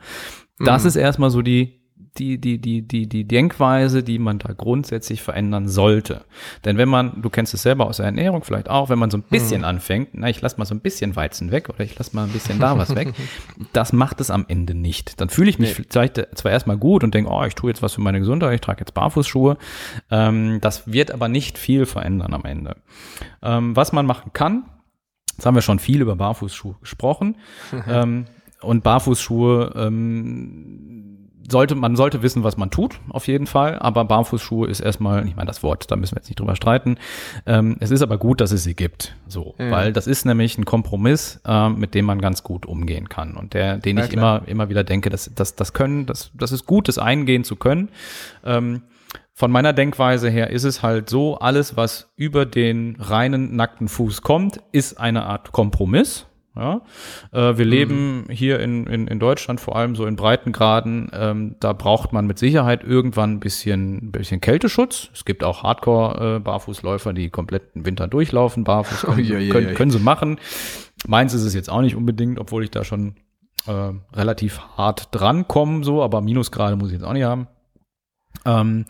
Das mhm. ist erstmal so die die, die, die, die, die Denkweise, die man da grundsätzlich verändern sollte. Denn wenn man, du kennst es selber aus der Ernährung vielleicht auch, wenn man so ein bisschen hm. anfängt, na, ich lass mal so ein bisschen Weizen weg oder ich lass mal ein bisschen da was weg, das macht es am Ende nicht. Dann fühle ich mich nee. vielleicht zwar erstmal gut und denke, oh, ich tue jetzt was für meine Gesundheit, ich trage jetzt Barfußschuhe. Ähm, das wird aber nicht viel verändern am Ende. Ähm, was man machen kann, Jetzt haben wir schon viel über Barfußschuhe gesprochen. ähm, und Barfußschuhe ähm, sollte, man sollte wissen, was man tut, auf jeden Fall. Aber Barfußschuhe ist erstmal, ich meine das Wort, da müssen wir jetzt nicht drüber streiten. Ähm, es ist aber gut, dass es sie gibt. So, ja. weil das ist nämlich ein Kompromiss, äh, mit dem man ganz gut umgehen kann. Und der, den ja, ich immer, immer wieder denke, dass, dass das können, dass, das ist gut, das eingehen zu können. Ähm, von meiner Denkweise her ist es halt so, alles, was über den reinen nackten Fuß kommt, ist eine Art Kompromiss. Ja? Äh, wir mhm. leben hier in, in, in Deutschland vor allem so in Breitengraden. Ähm, da braucht man mit Sicherheit irgendwann ein bisschen, bisschen Kälteschutz. Es gibt auch Hardcore-Barfußläufer, äh, die kompletten Winter durchlaufen. Barfuß können, oh, je, je, können, können sie machen. Meins ist es jetzt auch nicht unbedingt, obwohl ich da schon äh, relativ hart drankomme, so, aber Minusgrade muss ich jetzt auch nicht haben. Ähm,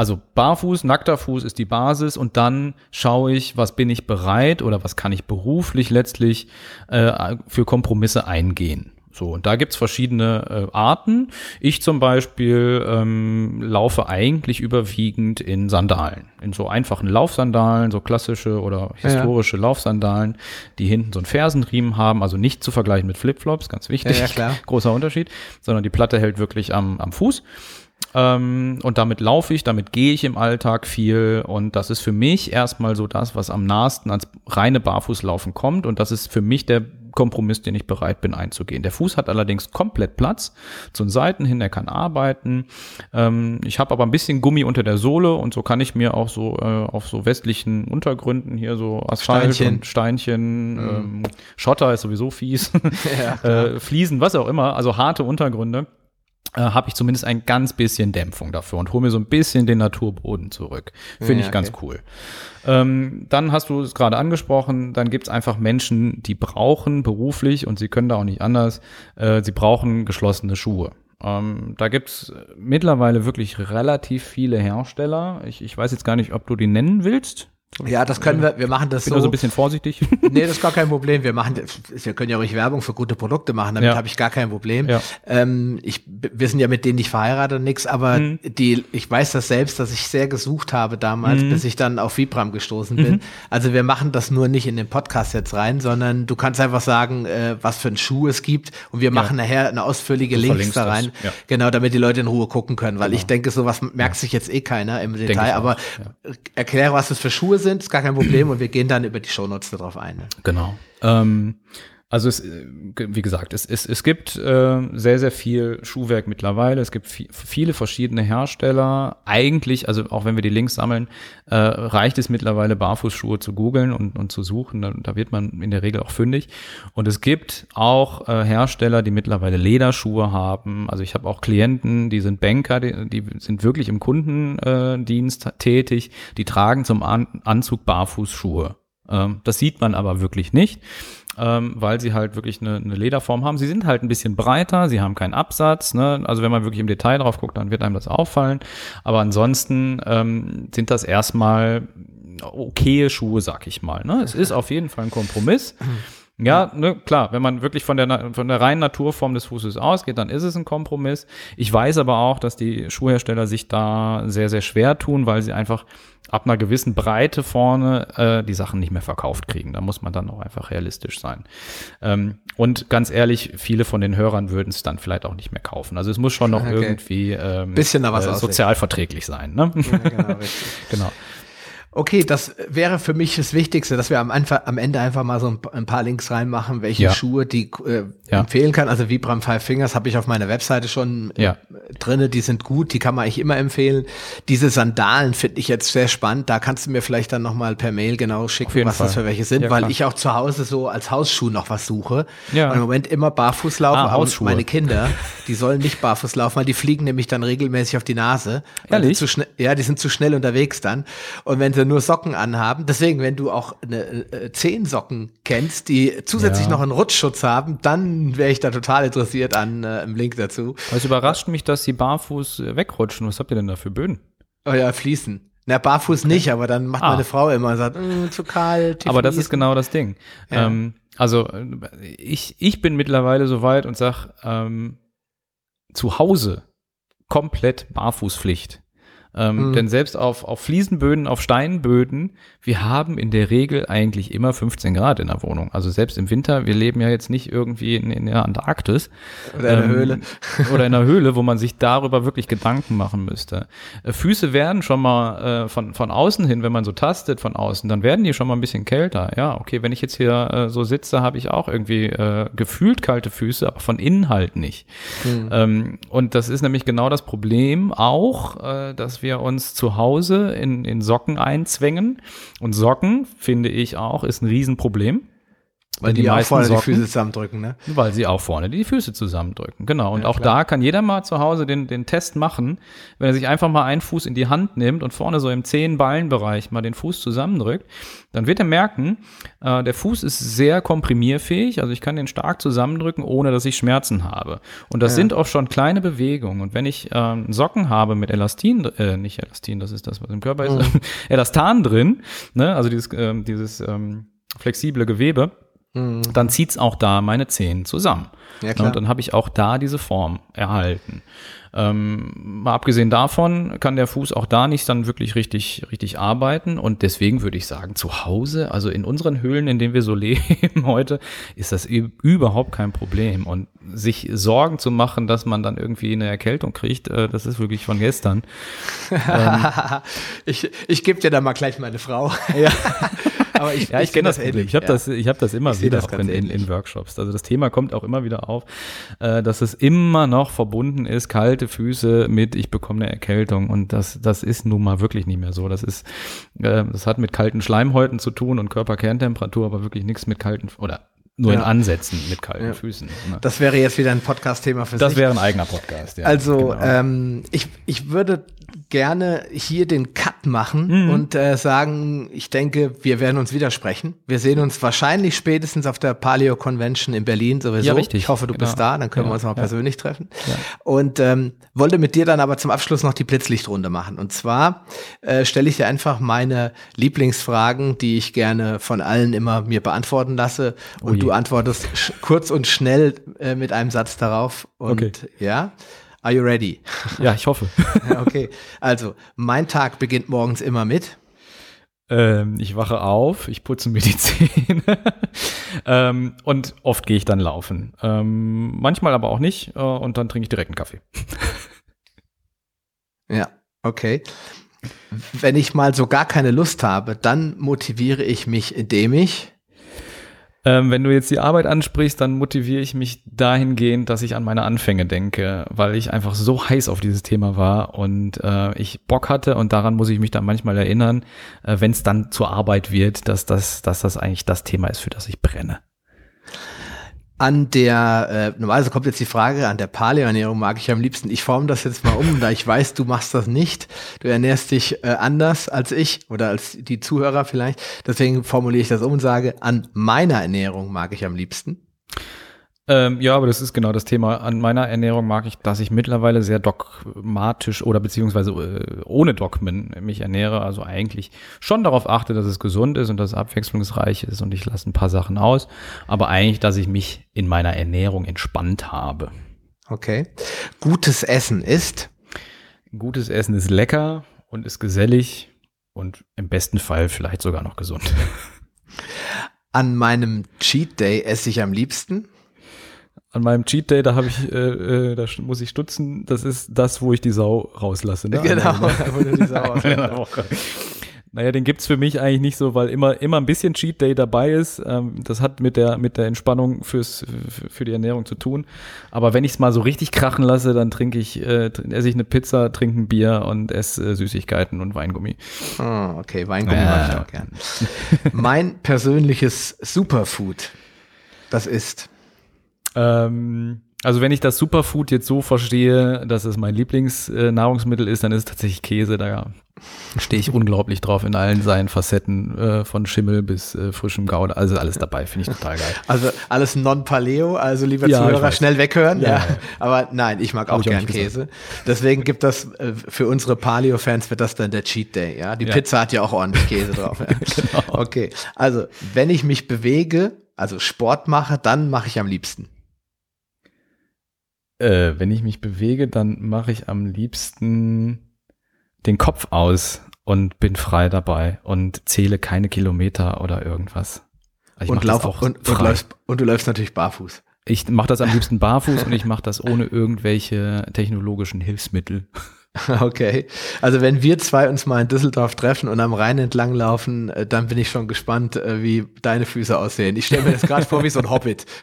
also barfuß, nackter Fuß ist die Basis und dann schaue ich, was bin ich bereit oder was kann ich beruflich letztlich äh, für Kompromisse eingehen. So, und da gibt's verschiedene äh, Arten. Ich zum Beispiel ähm, laufe eigentlich überwiegend in Sandalen, in so einfachen Laufsandalen, so klassische oder historische ja. Laufsandalen, die hinten so einen Fersenriemen haben, also nicht zu vergleichen mit Flipflops, ganz wichtig, ja, ja, klar. großer Unterschied, sondern die Platte hält wirklich am, am Fuß. Ähm, und damit laufe ich, damit gehe ich im Alltag viel. Und das ist für mich erstmal so das, was am nahesten ans reine Barfußlaufen kommt. Und das ist für mich der Kompromiss, den ich bereit bin einzugehen. Der Fuß hat allerdings komplett Platz zu den Seiten hin, er kann arbeiten. Ähm, ich habe aber ein bisschen Gummi unter der Sohle und so kann ich mir auch so äh, auf so westlichen Untergründen hier so Asphalt Steinchen. und Steinchen, ähm, Schotter ist sowieso fies, Ja, äh, Fliesen, was auch immer, also harte Untergründe äh, habe ich zumindest ein ganz bisschen Dämpfung dafür und hole mir so ein bisschen den Naturboden zurück. Finde Ja, ich ganz okay. cool. Ähm, dann hast du es gerade angesprochen, dann gibt es einfach Menschen, die brauchen beruflich und sie können da auch nicht anders, äh, sie brauchen geschlossene Schuhe. Ähm, da gibt es mittlerweile wirklich relativ viele Hersteller. Ich, ich weiß jetzt gar nicht, ob du die nennen willst. Ja, das können wir, wir machen das Bin so. da so ein bisschen vorsichtig. Nee, das ist gar kein Problem. Wir machen, wir können ja ruhig Werbung für gute Produkte machen, damit Ja. habe ich gar kein Problem. Ja. Ähm, ich, wir sind ja mit denen nicht verheiratet und nix, aber Mhm. die, ich weiß das selbst, dass ich sehr gesucht habe damals, bis ich dann auf Vibram gestoßen bin. Mhm. Also wir machen das nur nicht in den Podcast jetzt rein, sondern du kannst einfach sagen, äh, was für einen Schuh es gibt und wir machen nachher eine ausführliche Du Links da rein, ja. Genau. genau, damit die Leute in Ruhe gucken können, weil ich denke, sowas merkt sich jetzt eh keiner im ich Detail, aber erkläre, was das für Schuhe sind, ist gar kein Problem und wir gehen dann über die Shownotes darauf ein. Ne? Genau. Ähm, also es, äh, wie gesagt, es, es, es gibt äh, sehr, sehr viel Schuhwerk mittlerweile. Es gibt vi viele verschiedene Hersteller. Eigentlich, also auch wenn wir die Links sammeln, äh, reicht es mittlerweile, Barfußschuhe zu googeln und, und zu suchen. Da, da wird man in der Regel auch fündig. Und es gibt auch äh, Hersteller, die mittlerweile Lederschuhe haben. Also ich habe auch Klienten, die sind Banker, die, die sind wirklich im Kundendienst tätig. Die tragen zum An Anzug Barfußschuhe. Ähm, das sieht man aber wirklich nicht, ähm, weil sie halt wirklich eine, eine Lederform haben. Sie sind halt ein bisschen breiter, sie haben keinen Absatz. Ne? Also wenn man wirklich im Detail drauf guckt, dann wird einem das auffallen. Aber ansonsten ähm, sind das erstmal okaye Schuhe, sag ich mal. Ne? Es ist auf jeden Fall ein Kompromiss. Ja, ne, klar, wenn man wirklich von der, von der reinen Naturform des Fußes ausgeht, dann ist es ein Kompromiss. Ich weiß aber auch, dass die Schuhhersteller sich da sehr, sehr schwer tun, weil sie einfach ab einer gewissen Breite vorne äh, die Sachen nicht mehr verkauft kriegen. Da muss man dann auch einfach realistisch sein. Ähm, und ganz ehrlich, viele von den Hörern würden es dann vielleicht auch nicht mehr kaufen. Also es muss schon noch Okay. irgendwie ähm, Bisschen noch was äh, sozial verträglich sein. Ne? genau, richtig. genau. Okay, das wäre für mich das Wichtigste, dass wir am, Anfang, am Ende einfach mal so ein, paar Links reinmachen, welche Ja. Schuhe die äh, Ja. empfehlen kann. Also Vibram Five Fingers habe ich auf meiner Webseite schon Ja. äh, drinne, die sind gut, die kann man eigentlich immer empfehlen. Diese Sandalen finde ich jetzt sehr spannend, da kannst du mir vielleicht dann nochmal per Mail genau schicken, was das Fall. für welche sind, Ja, weil klar. ich auch zu Hause so als Hausschuh noch was suche. Ja. Und im Moment immer barfuß laufen, Ah, Hausschuhe. meine Kinder, die sollen nicht barfuß laufen, weil die fliegen nämlich dann regelmäßig auf die Nase. Die Ehrlich? Schnell, ja, die sind zu schnell unterwegs dann. Und wenn sie nur Socken anhaben, deswegen, wenn du auch eine, äh, Zehensocken kennst, die zusätzlich Ja. noch einen Rutschschutz haben, dann wäre ich da total interessiert an äh, einem Link dazu. Es überrascht mich, dass sie barfuß äh, wegrutschen. Was habt ihr denn da für Böden? Oh ja, fließen. Na, barfuß nicht, aber dann macht Ah. meine Frau immer und sagt, "Mm, zu kalt. Aber das ist fließen." genau das Ding. Ja. Ähm, also äh, ich, ich bin mittlerweile so weit und sag, ähm, zu Hause komplett Barfußpflicht. Ähm, Mhm. Denn selbst auf, auf Fliesenböden, auf Steinböden, wir haben in der Regel eigentlich immer 15 Grad in der Wohnung. Also selbst im Winter, wir leben ja jetzt nicht irgendwie in, in der Antarktis. Oder in der Ähm, Höhle. Oder in der Höhle, wo man sich darüber wirklich Gedanken machen müsste. Äh, Füße werden schon mal äh, von, von außen hin, wenn man so tastet von außen, dann werden die schon mal ein bisschen kälter. Ja, okay, wenn ich jetzt hier äh, so sitze, habe ich auch irgendwie äh, gefühlt kalte Füße, aber von innen halt nicht. Ähm, und das ist nämlich genau das Problem auch, äh, wir uns zu Hause in, in Socken einzwängen. Und Socken, finde ich auch, ist ein Riesenproblem. Weil Denn die, auch vorne die Socken- Füße zusammendrücken, ne? weil sie auch vorne die Füße zusammendrücken. Genau. Und Ja, auch klar. da kann jeder mal zu Hause den, den Test machen, wenn er sich einfach mal einen Fuß in die Hand nimmt und vorne so im Zehen-Ballen-Bereich mal den Fuß zusammendrückt, dann wird er merken, äh, der Fuß ist sehr komprimierfähig. Also ich kann den stark zusammendrücken, ohne dass ich Schmerzen habe. Und das Ja. sind auch schon kleine Bewegungen. Und wenn ich ähm, Socken habe mit Elastin, äh, nicht Elastin, das ist das, was im Körper ist, Elastan drin, ne? also dieses, ähm, dieses ähm, flexible Gewebe, mhm. dann zieht's auch da meine Zehen zusammen. Ja, klar. Und dann habe ich auch da diese Form erhalten. Ähm, mal abgesehen davon kann der Fuß auch da nicht dann wirklich richtig, richtig arbeiten. Und deswegen würde ich sagen, zu Hause, also in unseren Höhlen, in denen wir so leben heute, ist das überhaupt kein Problem. Und sich Sorgen zu machen, dass man dann irgendwie eine Erkältung kriegt, äh, das ist wirklich von gestern. ähm, ich ich gebe dir da mal gleich meine Frau. ja. Aber ich, ja, ich, ich kenne das Problem. Ich habe ja. das, ich hab das immer ich wieder auch in, in, in, Workshops. Also das Thema kommt auch immer wieder auf, äh, dass es immer noch verbunden ist, kalte Füße mit ich bekomme eine Erkältung. Und das, das ist nun mal wirklich nicht mehr so. Das ist, äh, das hat mit kalten Schleimhäuten zu tun und Körperkerntemperatur, aber wirklich nichts mit kalten oder nur ja. in Ansätzen mit kalten ja. Füßen. Ne? Das wäre jetzt wieder ein Podcast-Thema für das sich. Das wäre ein eigener Podcast, ja. Also genau. ähm, ich, ich würde gerne hier den Cut machen mhm. und äh, sagen, ich denke, wir werden uns widersprechen. Wir sehen uns wahrscheinlich spätestens auf der Paleo Convention in Berlin sowieso. Ja, richtig. Ich hoffe, du genau. bist da, dann können ja, wir uns mal ja. persönlich treffen. Ja. Und ähm, wollte mit dir dann aber zum Abschluss noch die Blitzlichtrunde machen. Und zwar äh, stelle ich dir einfach meine Lieblingsfragen, die ich gerne von allen immer mir beantworten lasse. Und Ui. du antwortest kurz und schnell äh, mit einem Satz darauf. Und okay. ja. Are you ready? Ja, ich hoffe. okay, also mein Tag beginnt morgens immer mit. Ähm, ich wache auf, ich putze mir die Zähne ähm, und oft gehe ich dann laufen. Ähm, manchmal aber auch nicht äh, und dann trinke ich direkt einen Kaffee. ja, okay. Wenn ich mal so gar keine Lust habe, dann motiviere ich mich, indem ich ähm, wenn du jetzt die Arbeit ansprichst, dann motiviere ich mich dahingehend, dass ich an meine Anfänge denke, weil ich einfach so heiß auf dieses Thema war und äh, ich Bock hatte und daran muss ich mich dann manchmal erinnern, äh, wenn es dann zur Arbeit wird, dass das, dass das eigentlich das Thema ist, für das ich brenne an der, äh, normalerweise kommt jetzt die Frage, an der Paleo-Ernährung mag ich am liebsten. Ich forme das jetzt mal um, da ich weiß, du machst das nicht. Du ernährst dich äh, anders als ich oder als die Zuhörer vielleicht. Deswegen formuliere ich das um und sage, an meiner Ernährung mag ich am liebsten. Ähm, ja, aber das ist genau das Thema. An meiner Ernährung mag ich, dass ich mittlerweile sehr dogmatisch oder beziehungsweise äh, ohne Dogmen mich ernähre. Also eigentlich schon darauf achte, dass es gesund ist und dass es abwechslungsreich ist und ich lasse ein paar Sachen aus. Aber eigentlich, dass ich mich in meiner Ernährung entspannt habe. Okay. Gutes Essen ist? Gutes Essen ist lecker und ist gesellig und im besten Fall vielleicht sogar noch gesund. An meinem Cheat Day esse ich am liebsten? An meinem Cheat Day, da habe ich, äh, äh, da muss ich stutzen, das ist das, wo ich die Sau rauslasse. Ne? Genau, wo du die Sau rauslässt. Naja, den gibt's für mich eigentlich nicht so, weil immer, immer ein bisschen Cheat Day dabei ist. Ähm, das hat mit der, mit der Entspannung fürs, für die Ernährung zu tun. Aber wenn ich es mal so richtig krachen lasse, dann trinke ich, äh, esse ich eine Pizza, trinke ein Bier und esse äh, Süßigkeiten und Weingummi. Oh, okay, Weingummi äh. mag ich auch gern. mein persönliches Superfood, das ist ähm, also wenn ich das Superfood jetzt so verstehe, dass es mein Lieblingsnahrungsmittel ist, dann ist es tatsächlich Käse. Da stehe ich unglaublich drauf in allen seinen Facetten, äh, von Schimmel bis äh, frischem Gouda. Also alles dabei, finde ich total geil. Also alles non-Paleo, also lieber ja, Zuhörer, schnell weghören. Ja, ja. Aber nein, ich mag auch gern Käse. Deswegen gibt das äh, für unsere Paleo-Fans wird das dann der Cheat Day. Ja, die. Pizza hat ja auch ordentlich Käse drauf. Genau. Okay, also wenn ich mich bewege, also Sport mache, dann mache ich am liebsten. Äh, wenn ich mich bewege, dann mache ich am liebsten den Kopf aus und bin frei dabei und zähle keine Kilometer oder irgendwas. Also und, lauf, und, und, läufst, und du läufst natürlich barfuß. Ich mache das am liebsten barfuß und ich mache das ohne irgendwelche technologischen Hilfsmittel. Okay. Also wenn wir zwei uns mal in Düsseldorf treffen und am Rhein entlang laufen, äh, dann bin ich schon gespannt, äh, wie deine Füße aussehen. Ich stelle mir das gerade vor wie so ein Hobbit.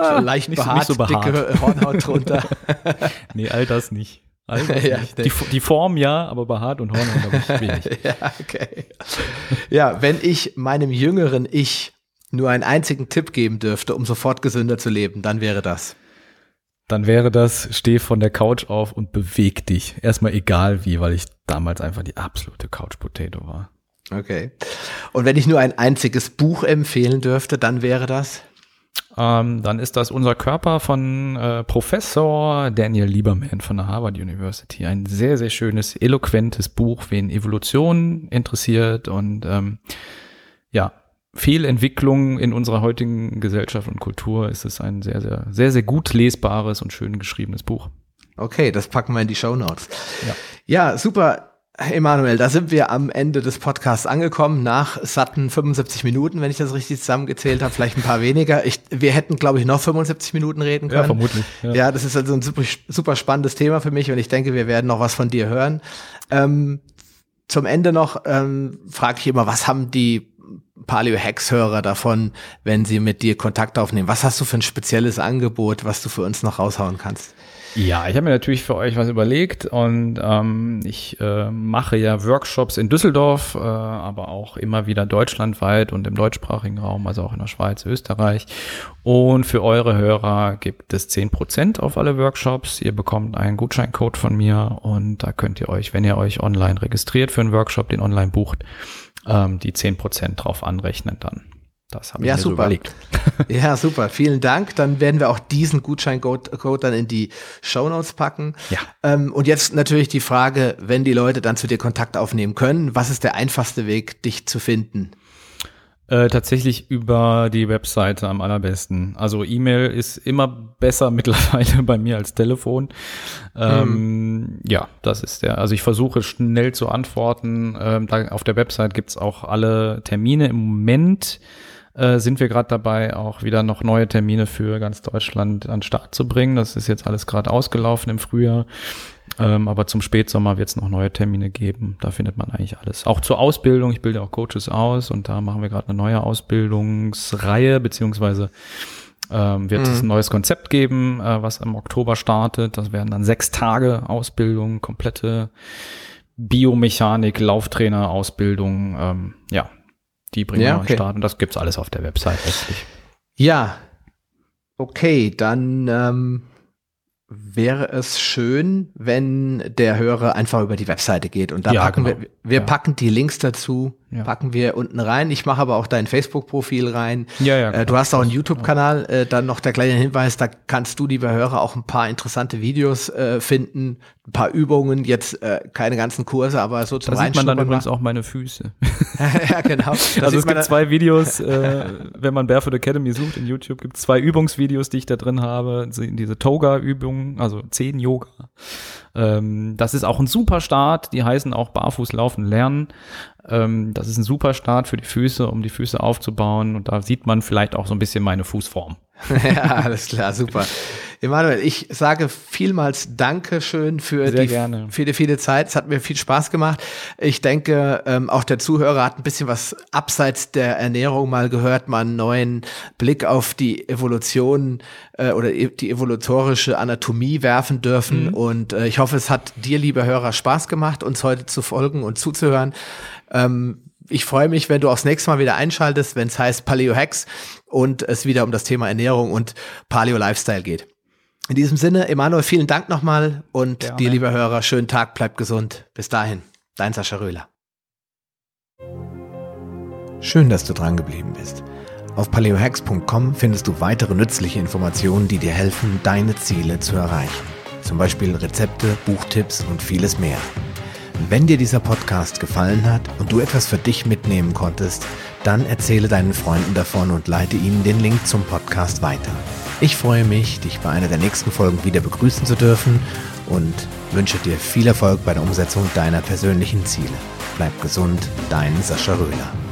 Ah, leicht nicht, behaart, so behaart. dicke Hornhaut drunter. nee, all das nicht. All das ja, nicht. Die, die, Form ja, aber behaart und Hornhaut habe ich wenig. ja, okay. Ja, wenn ich meinem jüngeren Ich nur einen einzigen Tipp geben dürfte, um sofort gesünder zu leben, dann wäre das dann wäre das, steh von der Couch auf und beweg dich. Erstmal egal wie, weil ich damals einfach die absolute Couch Potato war. Okay. Und wenn ich nur ein einziges Buch empfehlen dürfte, dann wäre das? Ähm, dann ist das Unser Körper von äh, Professor Daniel Lieberman von der Harvard University. Ein sehr, sehr schönes, eloquentes Buch, wen Evolution interessiert und ähm, ja, Fehlentwicklung in unserer heutigen Gesellschaft und Kultur ist es ein sehr, sehr, sehr, sehr gut lesbares und schön geschriebenes Buch. Okay, das packen wir in die Show Notes. Ja, ja super. Emanuel, da sind wir am Ende des Podcasts angekommen, nach satten 75 Minuten, wenn ich das richtig zusammengezählt habe, vielleicht ein paar weniger. Ich, wir hätten, glaube ich, noch 75 Minuten reden können. Ja, vermutlich. Ja, ja das ist also ein super, super spannendes Thema für mich und ich denke, wir werden noch was von dir hören. Ähm, zum Ende noch ähm, frage ich immer, was haben die Paleo-Hacks-Hörer davon, wenn sie mit dir Kontakt aufnehmen? Was hast du für ein spezielles Angebot, was du für uns noch raushauen kannst? Ja, ich habe mir natürlich für euch was überlegt und ähm, ich äh, mache ja Workshops in Düsseldorf, äh, aber auch immer wieder deutschlandweit und im deutschsprachigen Raum, also auch in der Schweiz, Österreich. Und für eure Hörer gibt es zehn Prozent auf alle Workshops. Ihr bekommt einen Gutscheincode von mir und da könnt ihr euch, wenn ihr euch online registriert für einen Workshop, den online bucht, ähm, die zehn Prozent drauf anrechnen dann. Das habe ich ja, mir super. So überlegt. ja, super. Vielen Dank. Dann werden wir auch diesen Gutscheincode dann in die Show Notes packen. Ja. Ähm, und jetzt natürlich die Frage, wenn die Leute dann zu dir Kontakt aufnehmen können, was ist der einfachste Weg, dich zu finden? Äh, tatsächlich über die Webseite am allerbesten. Also E-Mail ist immer besser mittlerweile bei mir als Telefon. Ähm, hm. Ja, das ist der. Also ich versuche schnell zu antworten. Ähm, da auf der Website gibt's auch alle Termine im Moment äh, sind wir gerade dabei, auch wieder noch neue Termine für ganz Deutschland an den Start zu bringen. Das ist jetzt alles gerade ausgelaufen im Frühjahr. Ähm, aber zum Spätsommer wird es noch neue Termine geben. Da findet man eigentlich alles. Auch zur Ausbildung. Ich bilde auch Coaches aus und da machen wir gerade eine neue Ausbildungsreihe, beziehungsweise ähm, wird mhm. es ein neues Konzept geben, äh, was im Oktober startet. Das werden dann sechs Tage Ausbildung, komplette Biomechanik, Lauftrainer, Ausbildung. Ähm, ja, die bringen ja, wir okay. Start und das gibt's alles auf der Website letztlich. Ja, okay, dann ähm, wäre es schön, wenn der Hörer einfach über die Webseite geht und da ja, packen genau. wir, wir ja. packen die Links dazu, ja. packen wir unten rein. Ich mache aber auch dein Facebook-Profil rein. Ja, ja, äh, du hast auch einen YouTube-Kanal. Äh, dann noch der kleine Hinweis, da kannst du, liebe Hörer, auch ein paar interessante Videos äh, finden, ein paar Übungen, jetzt äh, keine ganzen Kurse, aber so zum Da sieht man dann übrigens auch meine Füße. ja, genau. Da also es gibt zwei Videos, äh, wenn man Barefoot Academy sucht in YouTube, gibt es zwei Übungsvideos, die ich da drin habe. Diese Toga-Übungen, also zehn Yoga. Ähm, das ist auch ein super Start. Die heißen auch Barfuß laufen lernen. Ähm, das ist ein super Start für die Füße, um die Füße aufzubauen. Und da sieht man vielleicht auch so ein bisschen meine Fußform. ja, alles klar, super. Emanuel, ich sage vielmals Dankeschön für Sehr die gerne. viele, viele Zeit. Es hat mir viel Spaß gemacht. Ich denke, ähm, auch der Zuhörer hat ein bisschen was abseits der Ernährung mal gehört, mal einen neuen Blick auf die Evolution äh, oder e die evolutorische Anatomie werfen dürfen. Mhm. Und äh, ich hoffe, es hat dir, lieber Hörer, Spaß gemacht, uns heute zu folgen und zuzuhören. Ähm, ich freue mich, wenn du auch das nächste Mal wieder einschaltest, wenn es heißt Paleo Hacks und es wieder um das Thema Ernährung und Paleo Lifestyle geht. In diesem Sinne, Emanuel, vielen Dank nochmal und Gerne. dir, lieber Hörer, schönen Tag, bleib gesund. Bis dahin, dein Sascha Röhler. Schön, dass du dran geblieben bist. Auf paleohacks.com findest du weitere nützliche Informationen, die dir helfen, deine Ziele zu erreichen. Zum Beispiel Rezepte, Buchtipps und vieles mehr. Wenn dir dieser Podcast gefallen hat und du etwas für dich mitnehmen konntest, dann erzähle deinen Freunden davon und leite ihnen den Link zum Podcast weiter. Ich freue mich, dich bei einer der nächsten Folgen wieder begrüßen zu dürfen und wünsche dir viel Erfolg bei der Umsetzung deiner persönlichen Ziele. Bleib gesund, dein Sascha Röhler.